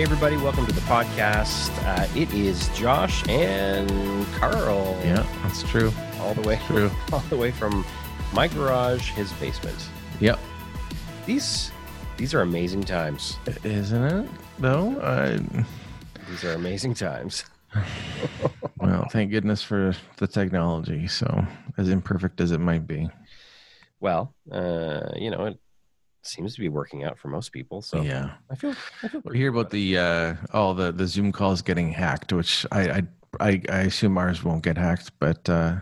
Hey, everybody, welcome to the podcast. Uh, it is Josh and Carl. Yeah, that's true. All the way True. all the way from my garage, his basement. Yep. These these are amazing times. Isn't it? No. I, These are amazing times. well, thank goodness for the technology. So, as imperfect as it might be. Well, uh, you know, it seems to be working out for most people. So yeah. I feel I feel We hear about the uh, all the the Zoom calls getting hacked, which I I I, I assume ours won't get hacked, but, uh,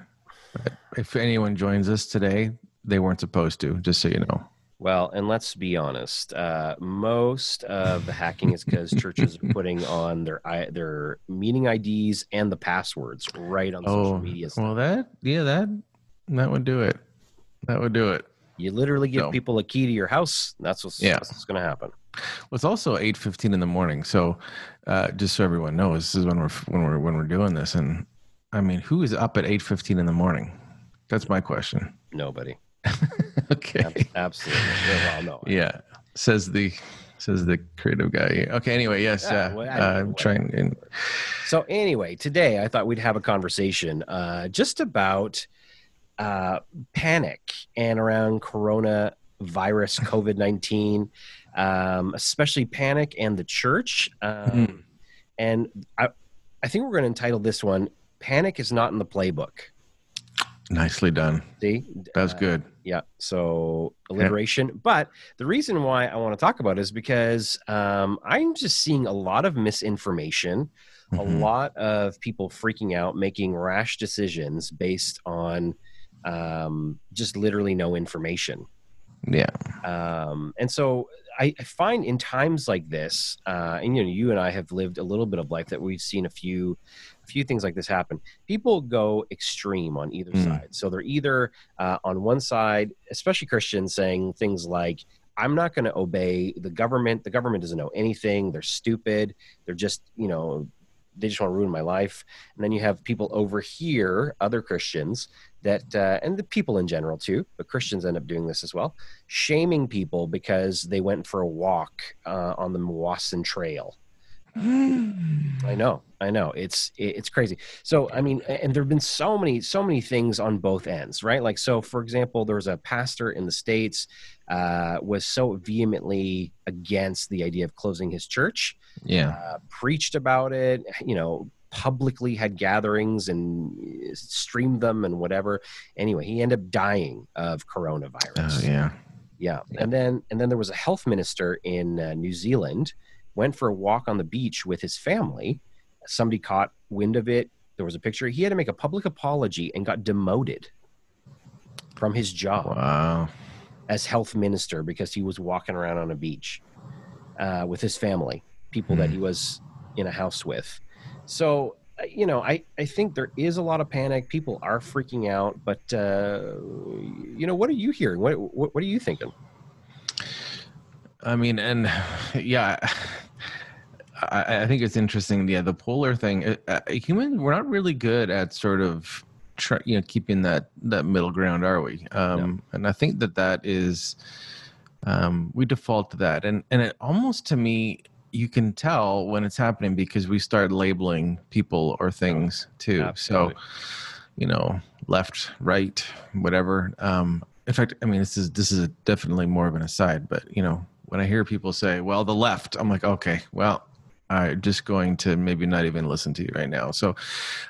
but if anyone joins us today, they weren't supposed to. Just so you know. Well, and let's be honest. Uh, most of the hacking is because churches are putting on their i- their meeting IDs and the passwords right on social Oh, media. well, that yeah, that that would do it. That would do it. You literally give No. people a key to your house. That's what's, Yeah. what's going to happen. Well, it's also eight fifteen in the morning. So, uh, just so everyone knows, this is when we're when we're when we're doing this. And I mean, who is up at eight fifteen in the morning? That's my question. Nobody. okay. Ab- Absolutely. well, no. Yeah. Says the says the creative guy. Okay. Anyway, yes. Yeah, uh, well, uh, I'm trying. And, So anyway, today I thought we'd have a conversation uh, just about uh, panic and around Corona virus, COVID nineteen, um, especially panic and the church. Um, Mhm. And I, I think we're going to entitle this one "Panic is not in the playbook." nicely done. See, That's Uh, good. Yeah. So alliteration. But the reason why I want to talk about it is because um, I'm just seeing a lot of misinformation, a Mhm. lot of people freaking out, making rash decisions based on um, just literally no information. Yeah. Um, and so I, I find in times like this, uh, and you know, you and I have lived a little bit of life that we've seen a few, a few things like this happen. People go extreme on either Mm. side. So they're either uh, on one side, especially Christians, saying things like, "I'm not going to obey the government. The government doesn't know anything. They're stupid. They're just, you know." They just want to ruin my life, and then you have people over here, other Christians that, uh, and the people in general too, but Christians end up doing this as well, shaming people because they went for a walk uh, on the Meewasin Trail. I know, I know, it's it's crazy. So I mean, and there have been so many so many things on both ends, right? Like so, for example, there was a pastor in the states uh, was so vehemently against the idea of closing his church, Yeah. uh, preached about it, you know, publicly had gatherings and uh, streamed them and whatever. Anyway, he ended up dying of coronavirus. Oh, yeah. Yeah, Yeah. and then and then there was a health minister in uh, New Zealand went for a walk on the beach with his family. Somebody caught wind of it. There was a picture. He had to make a public apology and got demoted from his job Wow. as health minister because he was walking around on a beach uh, with his family, people that he was in a house with. So, uh, you know, I, I think there is a lot of panic. People are freaking out, but, uh, you know, what are you hearing? What, what, what are you thinking? I mean, and yeah, I, I think it's interesting. Yeah, the polar thing. Uh, uh, humans, we're not really good at sort of, try, you know, keeping that that middle ground, are we? Um, And I think that that is, um, we default to that, and and it almost to me, you can tell when it's happening because we start labeling people or things too. Absolutely. So, you know, left, right, whatever. Um, in fact, I mean, this is this is definitely more of an aside, but you know, when I hear people say, "Well, the left," I'm like, okay, well, I'm just going to maybe not even listen to you right now. So,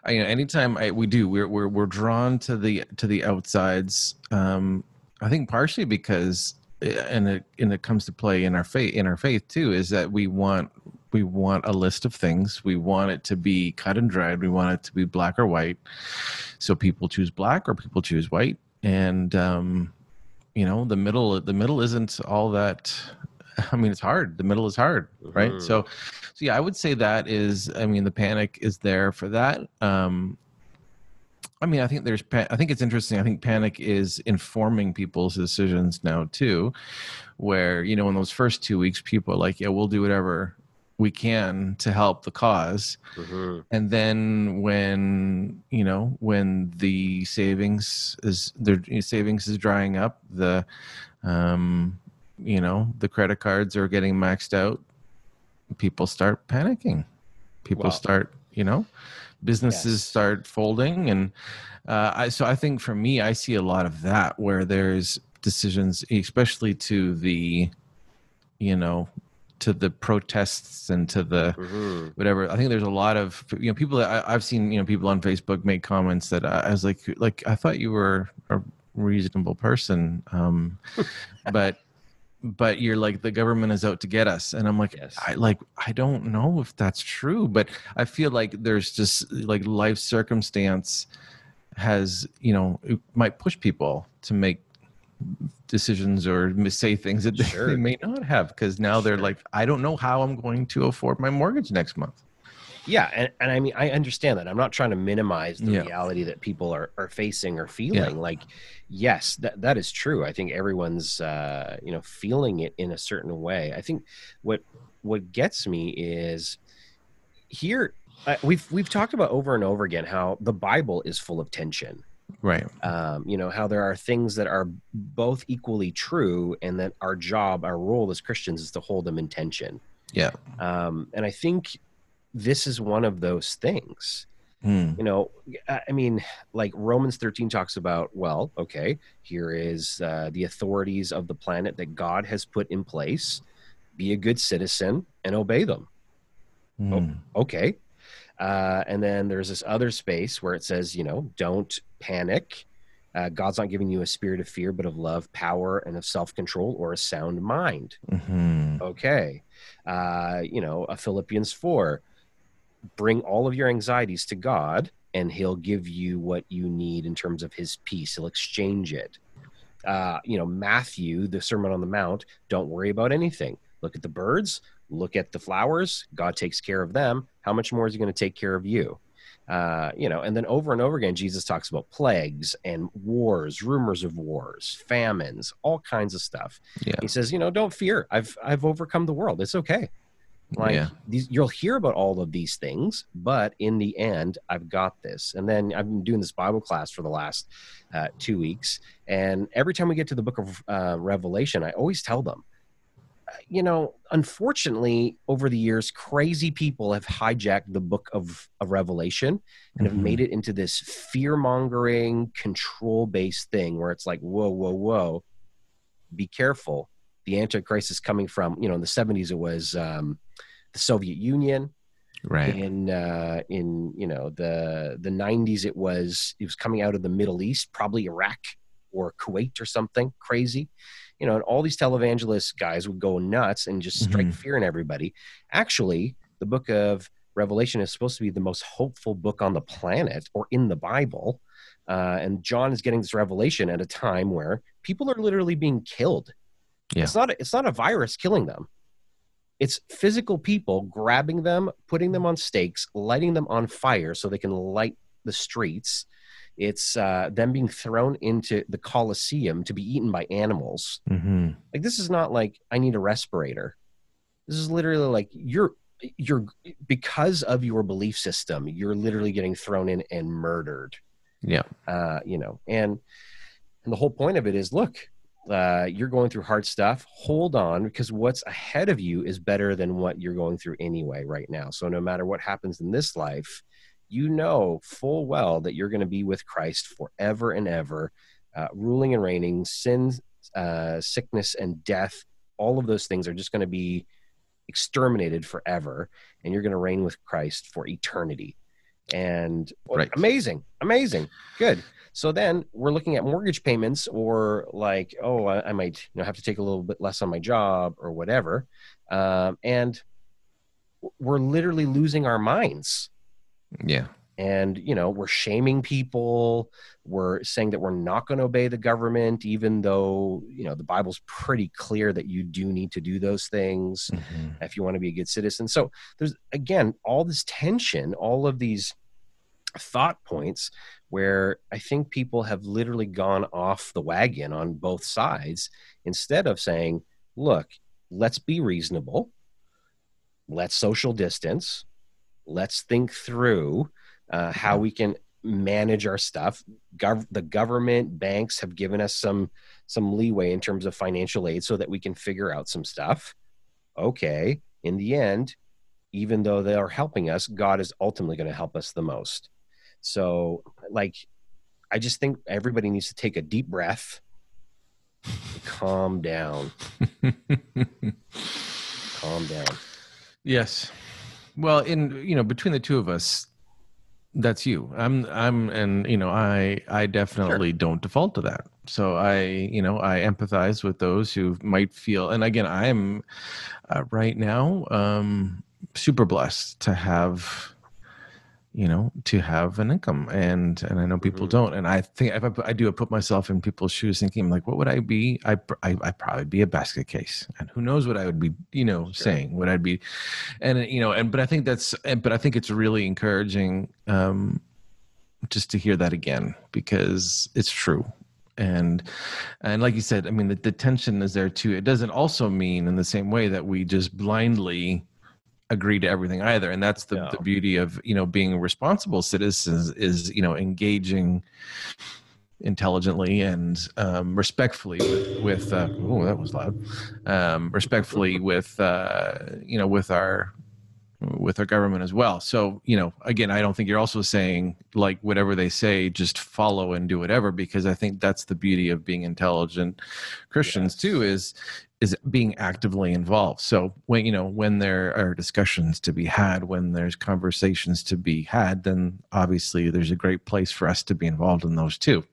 I, you know, anytime I, we do, we're we're we're drawn to the to the outsides. Um, I think partially because, and it and it comes to play in our faith in our faith too, is that we want we want a list of things. We want it to be cut and dried. We want it to be black or white. So people choose black or people choose white, and um, you know the middle the middle isn't all that. I mean, it's hard. The middle is hard, right? Mhm. So, so yeah, I would say that is. I mean, the panic is there for that. Um, I mean, I think there's. I think it's interesting. I think panic is informing people's decisions now too, where you know in those first two weeks, people are like, "Yeah, we'll do whatever we can to help the cause," Mhm. and then when you know when the savings is their savings is drying up, the um, you know the credit cards are getting maxed out people start panicking. People Well- start, you know, businesses Yes. start folding, and uh, I so I think for me, I see a lot of that where there's decisions, especially to the, you know, to the protests and to the Mhm. whatever. I think there's a lot of you know people that I, I've seen you know people on Facebook make comments that I, I was like like I thought you were a reasonable person, um, but but you're like the government is out to get us, and I'm like Yes. I like I don't know if that's true, but I feel like there's just like life circumstance has you know it might push people to make decisions or say things that Sure. they may not have because now they're like i don't know how i'm going to afford my mortgage next month Yeah, and, and I mean I understand that. I'm not trying to minimize the Yeah. reality that people are, are facing or feeling. Like, yes, that that is true. I think everyone's uh, you know feeling it in a certain way. I think what what gets me is here uh, we've we've talked about over and over again how the Bible is full of tension. right Um, you know how there are things that are both equally true, and that our job, our role as Christians, is to hold them in tension. yeah Um, and I think this is one of those things. Hmm. you know i mean like romans 13 talks about well okay here is uh, the authorities of the planet that god has put in place. Be a good citizen and obey them. Hmm. okay. Uh, and then there's this other space where it says you know don't panic. Uh, god's not giving you a spirit of fear but of love power and of self-control or a sound mind. Mhm. okay. Uh you know a philippians 4 bring all of your anxieties to god and he'll give you what you need in terms of his peace. He'll exchange it. Uh you know matthew the sermon on the mount don't worry about anything. Look at the birds look at the flowers. God takes care of them. How much more is he going to take care of you? Uh, you know, and then over and over again, Jesus talks about plagues and wars, rumors of wars, famines, all kinds of stuff. Yeah. He says you know don't fear. I've i've overcome the world. It's okay like Yeah. these you'll hear about all of these things but in the end i've got this and then i've been doing this bible class for the last uh, two weeks and every time we get to the book of uh, revelation i always tell them uh, you know unfortunately over the years crazy people have hijacked the book of, of revelation and have Mhm. made it into this fear mongering control based thing where it's like whoa whoa whoa be careful the antichrist is coming from you know in the 70s it was um, the soviet union right. in uh, in you know the the 90s it was it was coming out of the middle east probably iraq or kuwait or something crazy. You know and all these televangelist guys would go nuts and just strike Mhm. fear in everybody. Actually the book of revelation is supposed to be the most hopeful book on the planet or in the bible uh, and john is getting this revelation at a time where people are literally being killed. Yeah. it's not a, it's not a virus killing them it's physical people grabbing them putting them on stakes lighting them on fire so they can light the streets. It's uh, them being thrown into the coliseum to be eaten by animals. Hmm like this is not like i need a respirator. This is literally like you're you're because of your belief system you're literally getting thrown in and murdered. Yeah. Uh, you know, and and the whole point of it is, look, uh, you're going through hard stuff. Hold on, because what's ahead of you is better than what you're going through anyway right now. So no matter what happens in this life, you know full well that you're going to be with Christ forever and ever, uh, ruling and reigning. Sin, uh, sickness, and death. All of those things are just going to be exterminated forever, and you're going to reign with Christ for eternity. And Right. amazing, amazing, good. So then we're looking at mortgage payments, or like, oh, I, I might you know have to take a little bit less on my job, or whatever, um, and we're literally losing our minds. Yeah. And you know we're shaming people. We're saying that we're not going to obey the government even though you know the bible's pretty clear that you do need to do those things Mhm. if you want to be a good citizen. So there's again all this tension all of these thought points where i think people have literally gone off the wagon on both sides instead of saying look let's be reasonable. Let's social distance. Let's think through uh, how we can manage our stuff. Gov- the government banks have given us some some leeway in terms of financial aid so that we can figure out some stuff. Okay in the end even though they are helping us, God is ultimately going to help us the most. So, like, I just think everybody needs to take a deep breath, calm down, calm down. Yes. Well, in you know, between the two of us, that's you. I'm I'm and you know, I I definitely sure. don't default to that. So I, you know, I empathize with those who might feel and again, I'm uh, right now um super blessed to have you know to have an income and and i know people mm-hmm. don't and i think if I, I do I put myself in people's shoes thinking I'm like what would i be I, I i'd probably be a basket case and who knows what i would be you know sure. saying what i'd be and you know and but i think that's but i think it's really encouraging um just to hear that again because it's true and and like you said i mean the, the tension is there too it doesn't also mean in the same way that we just blindly agree to everything either and that's the, yeah. the beauty of you know being responsible citizens is you know engaging intelligently and um, respectfully with, with uh, oh that was loud um, respectfully with uh, you know with our with our government as well so you know again i don't think you're also saying like whatever they say just follow and do whatever because i think that's the beauty of being intelligent christians yes. too is is being actively involved. So when you know when there are discussions to be had when there's conversations to be had then obviously there's a great place for us to be involved in those too.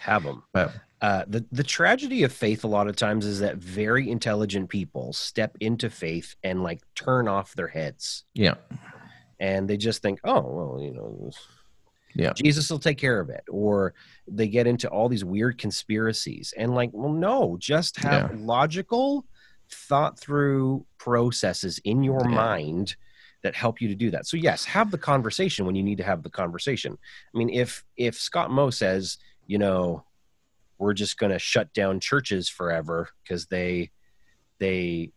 Have them but uh, the the tragedy of faith a lot of times is that very intelligent people step into faith and like turn off their heads. Yeah. And they just think oh well you know yeah jesus will take care of it or they get into all these weird conspiracies and like well no just have yeah. logical thought through processes in your yeah. mind that help you to do that so yes have the conversation when you need to have the conversation i mean if if scott moe says you know we're just going to shut down churches forever because they they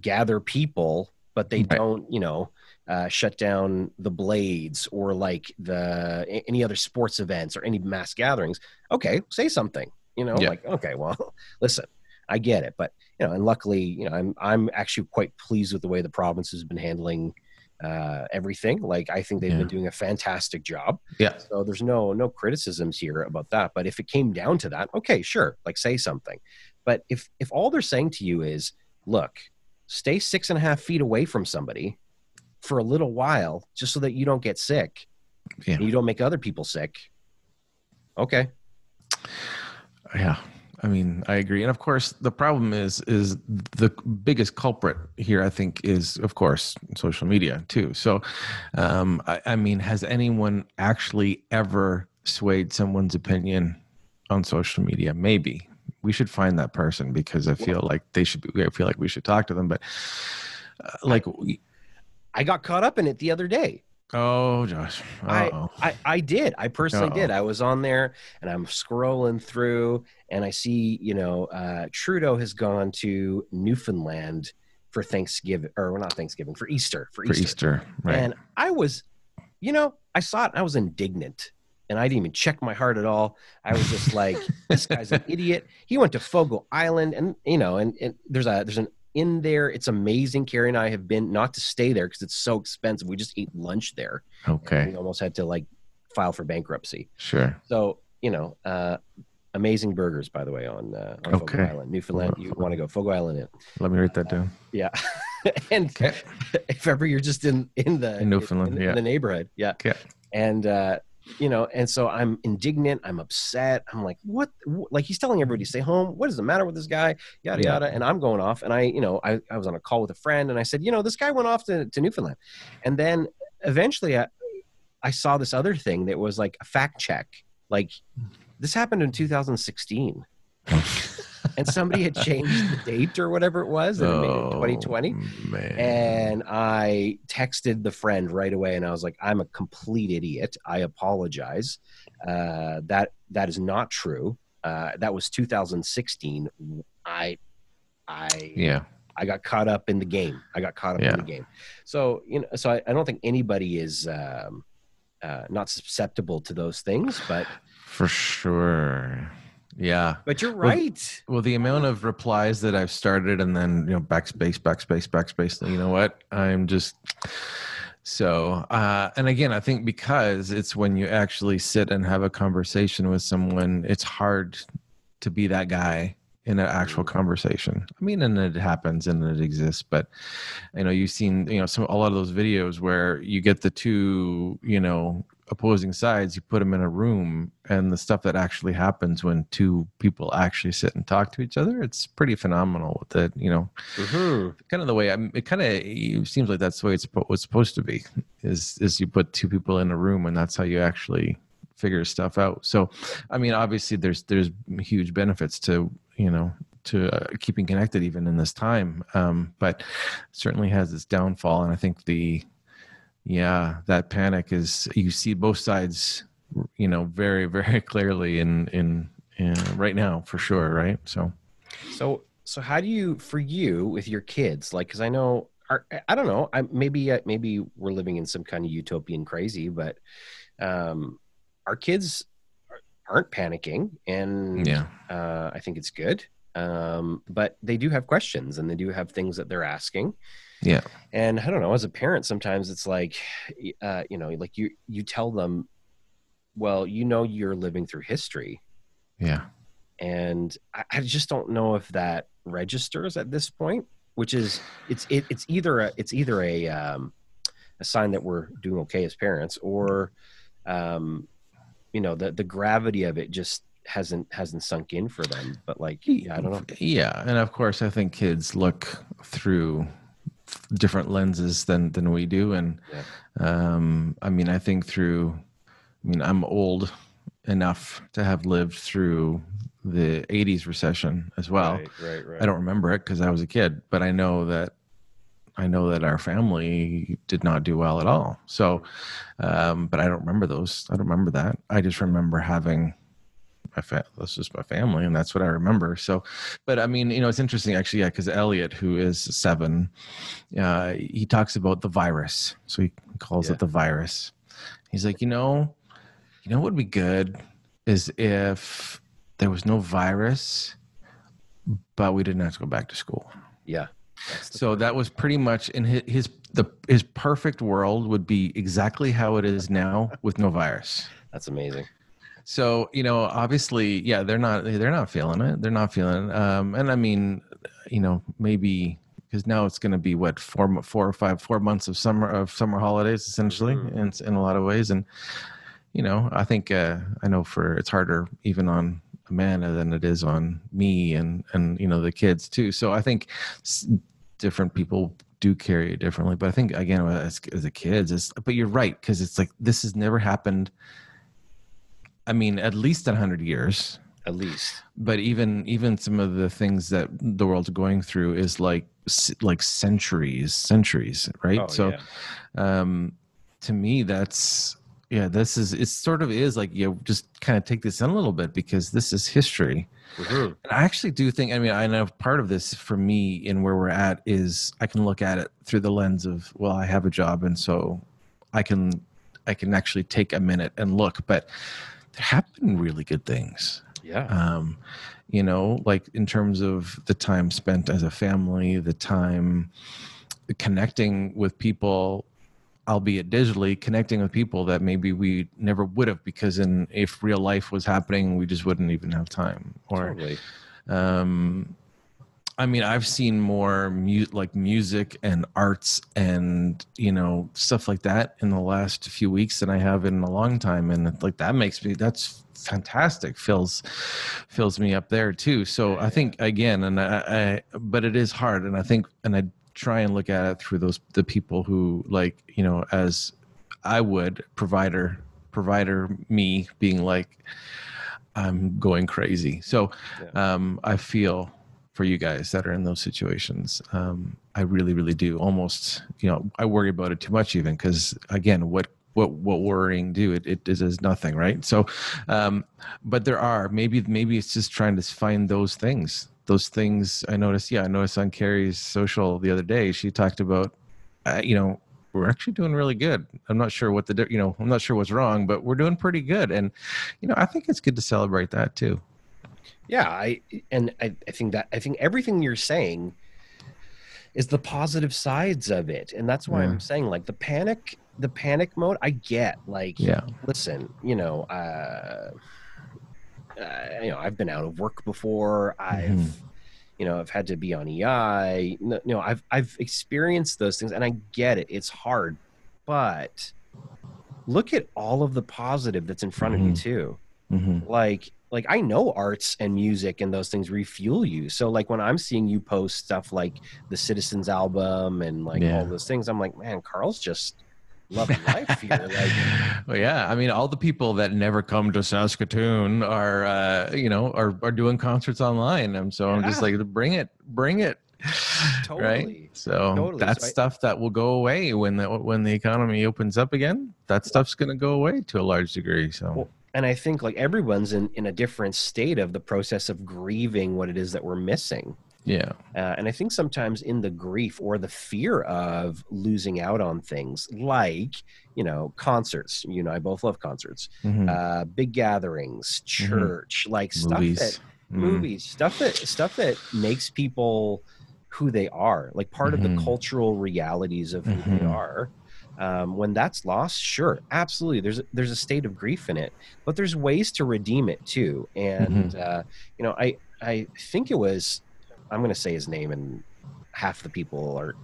gather people but they right. don't you know uh, shut down the blades or like the any other sports events or any mass gatherings okay say something you know yeah. like okay well listen i get it but you know and luckily you know i'm i'm actually quite pleased with the way the province has been handling uh, everything like i think they've yeah. been doing a fantastic job yeah so there's no no criticisms here about that but if it came down to that okay sure like say something but if if all they're saying to you is look stay six and a half feet away from somebody for a little while just so that you don't get sick yeah. and you don't make other people sick. Okay. Yeah. I mean, I agree. And of course, the problem is is the biggest culprit here. I think is of course social media too. So, um, I, I mean, has anyone actually ever swayed someone's opinion on social media? Maybe we should find that person because I feel like they should. Be, I feel like we should talk to them. But uh, like, I got caught up in it the other day. Oh, Josh. I, I, I did. I personally Uh-oh. did. I was on there and I'm scrolling through and I see, you know, uh, Trudeau has gone to Newfoundland for Thanksgiving or not Thanksgiving for Easter for, for Easter. Easter. Right. And I was, you know, I saw it and I was indignant and I didn't even check my heart at all. I was just like, this guy's an idiot. He went to Fogo Island and, you know, and, and there's a, there's an in there. It's amazing. Carrie and I have been not to stay there because it's so expensive. We just ate lunch there. Okay. We almost had to like file for bankruptcy. Sure. So you know, uh, amazing burgers by the way on, uh, on okay. Fogo Island, Newfoundland. You want to go Fogo Island? In. Let me write that down. Uh, yeah. and okay. if ever you're just in in the in Newfoundland, in, yeah, in the neighborhood, yeah. Okay. And uh, you know and so i'm indignant i'm upset i'm like what like he's telling everybody to stay home what is the matter with this guy? Yada yeah. yada and i'm going off and i you know I, I was on a call with a friend and i said you know this guy went off to, to newfoundland. And then eventually I, I saw this other thing that was like a fact check like this happened in 2016 and somebody had changed the date or whatever it was and oh, it made it 2020 man. and i texted the friend right away and i was like i'm a complete idiot i apologize uh, that that is not true uh, that was 2016 i i yeah I got caught up in the game. I got caught up yeah. in the game. So you know, so I, I don't think anybody is um, uh, not susceptible to those things, but for sure Yeah. But you're right. Well, the amount of replies that I've started and then, you know, backspace, backspace, backspace, you know what? I'm just so, uh, and again, I think because it's when you actually sit and have a conversation with someone, it's hard to be that guy in an actual conversation. I mean, and it happens and it exists, but you know you've seen, you know, some, a lot of those videos where you get the two, you know, opposing sides, you put them in a room and the stuff that actually happens when two people actually sit and talk to each other, it's pretty phenomenal with the, you know, hmm kind of the way I'm, it kind of seems like that's the way it's what's supposed to be is is you put two people in a room and that's how you actually figure stuff out. So, I mean, obviously there's there's huge benefits to you know to uh, keeping connected even in this time, um, but certainly has its downfall. And I think the yeah that panic is you see both sides you know very very clearly in in, in right now for sure right? So. So so how do you for you with your kids like because I know are, I don't know I maybe uh, maybe we're living in some kind of utopian crazy but um our kids aren't panicking and yeah. uh, I think it's good um but they do have questions and they do have things that they're asking yeah. And i don't know as a parent sometimes it's like uh you know like you you tell them well you know you're living through history. Yeah. And I, I just don't know if that registers at this point which is it's it, it's either a it's either a um a sign that we're doing okay as parents or um you know the the gravity of it just hasn't hasn't sunk in for them. But like yeah i don't know. Yeah, and of course, I think kids look through different lenses than than we do, and um, I mean, I think through. I mean, I'm old enough to have lived through the '80s recession as well. right right right I don't remember it because I was a kid, but I know that I know that our family did not do well at all. So, um, but I don't remember those. I don't remember that. I just remember having my fa- that's just my family, and that's what I remember. So, but I mean, you know, it's interesting actually, yeah, because Elliot, who is seven, uh, he talks about the virus. So he calls Yeah. it the virus. He's like, you know, you know what would be good is if there was no virus, but we didn't have to go back to school. yeah So that was pretty much in his, his the his perfect world would be exactly how it is now with no virus. that's amazing So you know, obviously, yeah, they're not they're not feeling it. They're not feeling it. Um, and I mean, you know, maybe because now it's going to be what four four or five four months of summer of summer holidays essentially, Mhm. in in a lot of ways. And you know, I think uh, I know for it's harder even on Amanda than it is on me and and you know the kids too. So I think s- different people do carry it differently. But I think again, as, as a kids, it's, but you're right because it's like this has never happened. I mean, at least a hundred years. at least But even even some of the things that the world's going through is like like centuries, centuries, right? Oh, so, yeah. um, to me, that's yeah. This is it. Sort of is like you know, just kind of take this in a little bit because this is history. Mhm. And I actually do think, I mean, I know part of this for me in where we're at is I can look at it through the lens of, well, I have a job. And so I can, I can actually take a minute and look, but there have been really good things. yeah Um, you know, like in terms of the time spent as a family, the time connecting with people, albeit digitally, connecting with people that maybe we never would have because in if real life was happening, we just wouldn't even have time. Or totally um i mean i've seen more mu- like music and arts and you know stuff like that in the last few weeks than i have in a long time and like that makes me that's fantastic fills fills me up there too. So i think again and I, I but it is hard and i think and i try and look at it through those the people who like you know as i would provider provider me being like i'm going crazy. So um, I feel for you guys that are in those situations. Um, I really, really do. Almost, you know, I worry about it too much, even because again, what what what worrying do? It it is nothing, right? So, um, but there are maybe maybe it's just trying to find those things. Those things I noticed. Yeah, I noticed on Carrie's social the other day. She talked about, uh, you know. We're actually doing really good. I'm not sure what the, you know, I'm not sure what's wrong, but we're doing pretty good. And, you know, I think it's good to celebrate that too. Yeah, I and I, I think that I think everything you're saying is the positive sides of it, and that's why Yeah. I'm saying like the panic, the panic mode. I get like, Yeah. listen, you know, uh, uh, you know, I've been out of work before. I've, Mhm. you know, I've had to be on EI. Know, I've I've experienced those things, and I get it. It's hard, but look at all of the positive that's in front of you Mhm. too hmm like like i know arts and music and those things refuel you so like when i'm seeing you post stuff like the citizens album and like Yeah. all those things i'm like man carl's just loving life here like well, yeah. I mean, all the people that never come to Saskatoon are, uh, you know, are, are doing concerts online. And so I'm just like, bring it, bring it. Totally. Right. So Totally. that's So I- stuff that will go away when the when the economy opens up again. That stuff's going to go away to a large degree. So Well, and i think like everyone's in in a different state of the process of grieving what it is that we're missing yeah. Uh, and I think sometimes in the grief or the fear of losing out on things like, you know, concerts, you know, I both love concerts, Mhm. uh, big gatherings, church, like stuff Movies. that Mm. movies, stuff that stuff that makes people who they are, like part of the Mhm. cultural realities of who they are. Um, when that's lost, sure, absolutely. There's a, there's a state of grief in it, but there's ways to redeem it too. And uh, you know, I I think it was I'm going to say his name, and half the people are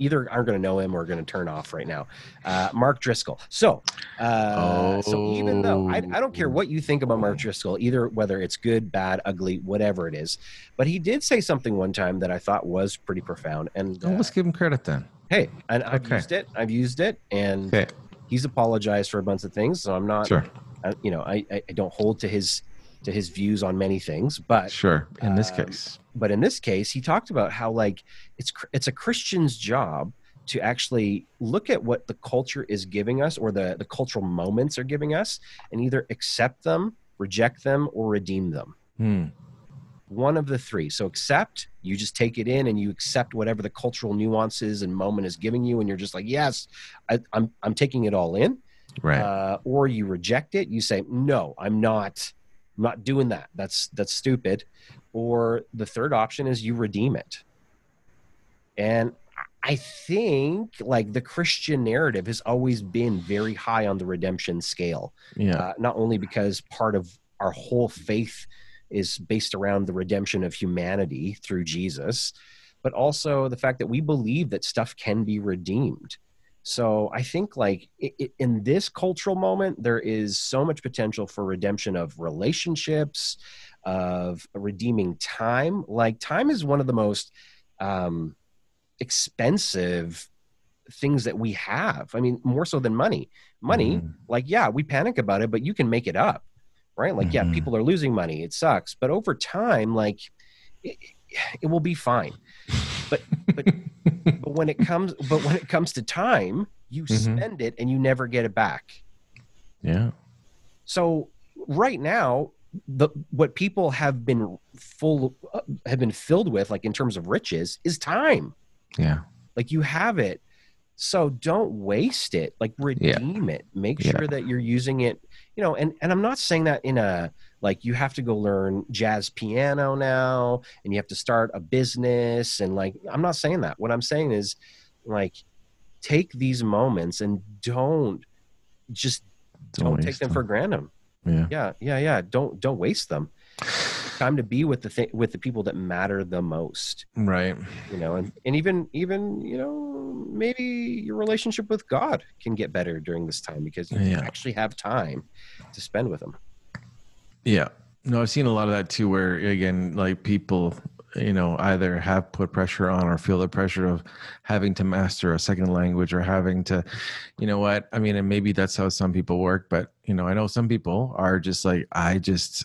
either aren't going to know him or going to turn off right now. Uh, Mark Driscoll. So, uh, so even though I, I don't care what you think about Mark Driscoll, either whether it's good, bad, ugly, whatever it is, but he did say something one time that I thought was pretty profound. And Oh, uh, let's give him credit then. Hey, and I've Okay. used it. I've used it, and Okay. he's apologized for a bunch of things. So I'm not, Sure. I, you know, I, I I don't hold to his to his views on many things, but Sure. In this um, case. but in this case he talked about how like it's it's a christian's job to actually look at what the culture is giving us or the the cultural moments are giving us and either accept them reject them or redeem them Hmm. One of the three. So accept you just take it in and you accept whatever the cultural nuances and moment is giving you and you're just like yes I, i'm i'm taking it all in. Right. uh, or you reject it you say no i'm not i'm not doing that. That's that's stupid. Or the third option is you redeem it. And i think like the christian narrative has always been very high on the redemption scale. Yeah. uh, not only because part of our whole faith is based around the redemption of humanity through Jesus, but also the fact that we believe that stuff can be redeemed. So I think like i i in this cultural moment, there is so much potential for redemption of relationships, of redeeming time. Like time is one of the most um, expensive things that we have. I mean, more so than money. Money, Mhm. like yeah we panic about it but you can make it up right like yeah Mhm. people are losing money it sucks but over time like it, it will be fine but but but when it comes but when it comes to time you Mhm. spend it and you never get it back yeah. so right now the what people have been full uh, have been filled with like in terms of riches is time Yeah. like you have it so don't waste it. Like redeem it. Make Yeah. sure that you're using it you know and and i'm not saying that in a like you have to go learn jazz piano now and you have to start a business and like i'm not saying that. What i'm saying is like take these moments and don't just don't, take waste them, for granted. Yeah. yeah yeah yeah. Don't don't waste them time to be with the th- with the people that matter the most Right. you know and, and even even you know maybe your relationship with god can get better during this time because you Yeah. actually have time to spend with him Yeah. No, I've seen a lot of that too, where again, like people, you know, either have put pressure on or feel the pressure of having to master a second language or having to, you know what? I mean, and maybe that's how some people work, but you know, I know some people are just like, I just,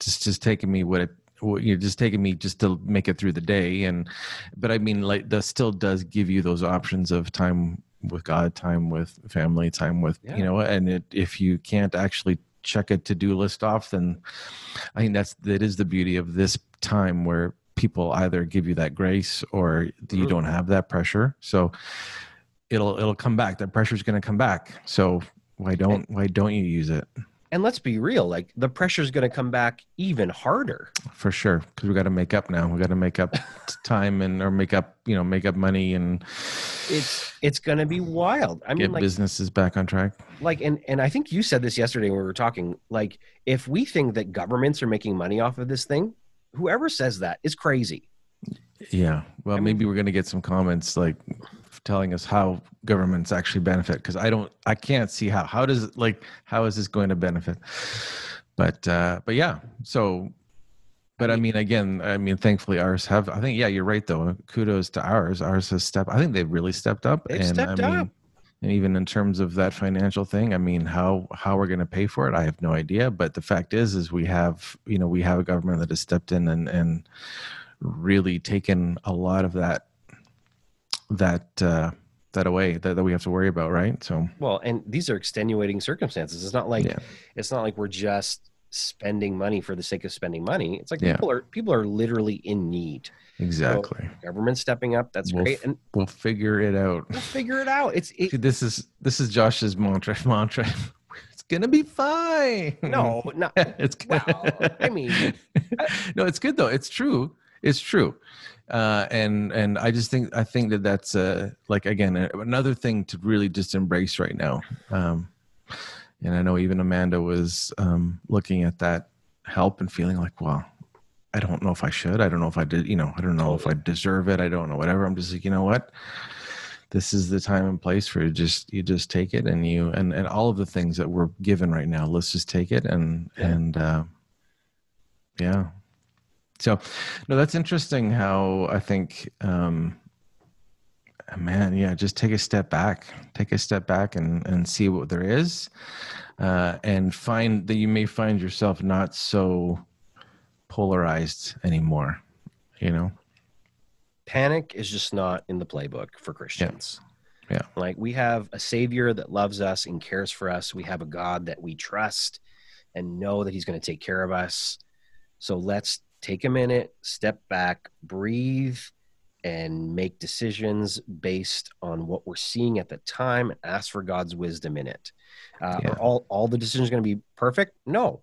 just, just taking me what it, what you're just taking me just to make it through the day. And, but I mean, like that still does give you those options of time with God, time with family, time with, Yeah. you know, and it, if you can't actually check a to-do list off then i think that's that is the beauty of this time where people either give you that grace or you Mhm. don't have that pressure so it'll it'll come back that pressure is going to come back so why don't why don't you use it and let's be real, like the pressure is going to come back even harder. for sure because we got to make up now we got to make up time and or make up you know make up money and It's it's going to be wild. I mean, get like businesses back on track like and and I think you said this yesterday when we were talking. Like, if we think that governments are making money off of this thing, whoever says that is crazy. yeah well I mean- maybe we're going to get some comments like telling us how governments actually benefit because i don't i can't see how how does like how is this going to benefit but uh but yeah so but I mean, again, I mean, thankfully ours have. I think, yeah, you're right though. Kudos to ours. Ours has stepped. I think they've really stepped up. They've and stepped I mean, up. And even in terms of that financial thing, I mean, how how we're going to pay for it, I have no idea. But the fact is, is we have, you know, we have a government that has stepped in and and really taken a lot of that that uh, that away that, that we have to worry about, right? So Well, and these are extenuating circumstances. It's not like Yeah. it's not like we're just spending money for the sake of spending money. It's like Yeah. people are people are literally in need. exactly, Government stepping up, that's We'll great, f- and we'll figure it out. we'll figure it out. It's it, this is this is Josh's mantra. Mantra. It's gonna be fine. no, no. it's good. Well, I mean, no, it's good though. It's true. It's true. Uh, and and I just think I think that that's uh, like again another thing to really just embrace right now. Um, and I know even Amanda was um, looking at that help and feeling like, well, I don't know if I should. I don't know if I did. You know, I don't know if I deserve it. I don't know whatever. I'm just like, you know what? This is the time and place for you. Just you just take it and you and and all of the things that we're given right now. Let's just take it and Yeah. and uh, yeah. So, no, that's interesting. How I think, um, man, yeah, just take a step back, take a step back, and and see what there is, uh, and find that you may find yourself not so polarized anymore. You know, panic is just not in the playbook for Christians. Yeah. Like we have a savior that loves us and cares for us. We have a God that we trust and know that he's going to take care of us. So let's take a minute, step back, breathe and make decisions based on what we're seeing at the time and ask for God's wisdom in it. Uh, Yeah. Are all all the decisions going to be perfect? No.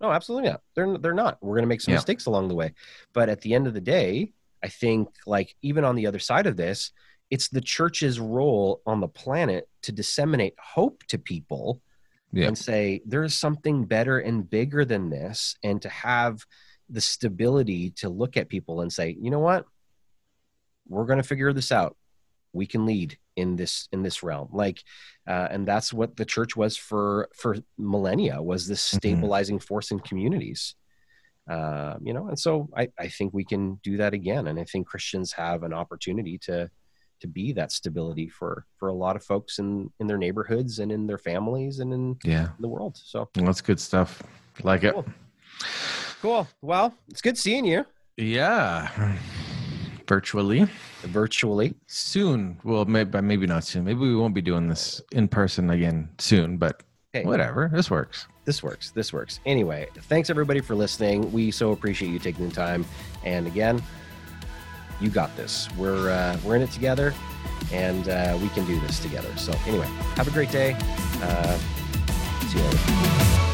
No, absolutely not. They're they're not. We're going to make some Yeah. mistakes along the way. But at the end of the day, I think like even on the other side of this, it's the church's role on the planet to disseminate hope to people Yeah. and say there's something better and bigger than this and to have the stability to look at people and say, "You know what? We're going to figure this out. We can lead in this in this realm." Like uh, and that's what the church was for for millennia was this Mhm. stabilizing force in communities uh, you know and so I, I think we can do that again and i think christians have an opportunity to to be that stability for for a lot of folks in in their neighborhoods and in their families and in yeah, the world so Well, that's good stuff. Like it. Cool. well it's good seeing you. Yeah, virtually. virtually. Soon. Well maybe maybe not soon. Maybe we won't be doing this in person again soon but hey. whatever. This works. This works. This works. Anyway thanks everybody for listening. We so appreciate you taking the time. And again you got this. We're uh, we're in it together and uh, we can do this together. So anyway have a great day. Uh, see you later